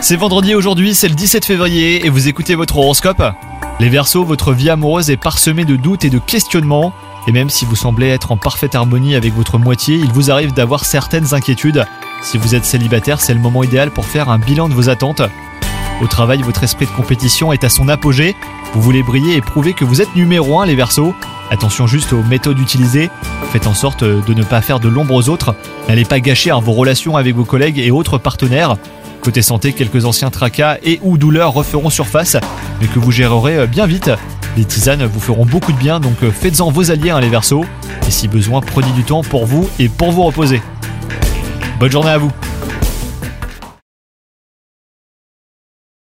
C'est vendredi aujourd'hui, c'est le 17 février et vous écoutez votre horoscope Les Verseaux, votre vie amoureuse est parsemée de doutes et de questionnements. Et même si vous semblez être en parfaite harmonie avec votre moitié, il vous arrive d'avoir certaines inquiétudes. Si vous êtes célibataire, c'est le moment idéal pour faire un bilan de vos attentes. Au travail, votre esprit de compétition est à son apogée. Vous voulez briller et prouver que vous êtes numéro 1 les Verseaux. Attention juste aux méthodes utilisées. Faites en sorte de ne pas faire de l'ombre aux autres. N'allez pas gâcher hein, vos relations avec vos collègues et autres partenaires. Côté santé, quelques anciens tracas et ou douleurs referont surface, mais que vous gérerez bien vite. Les tisanes vous feront beaucoup de bien, donc faites-en vos alliés hein, les Verseaux. Et si besoin, prenez du temps pour vous et pour vous reposer. Bonne journée à vous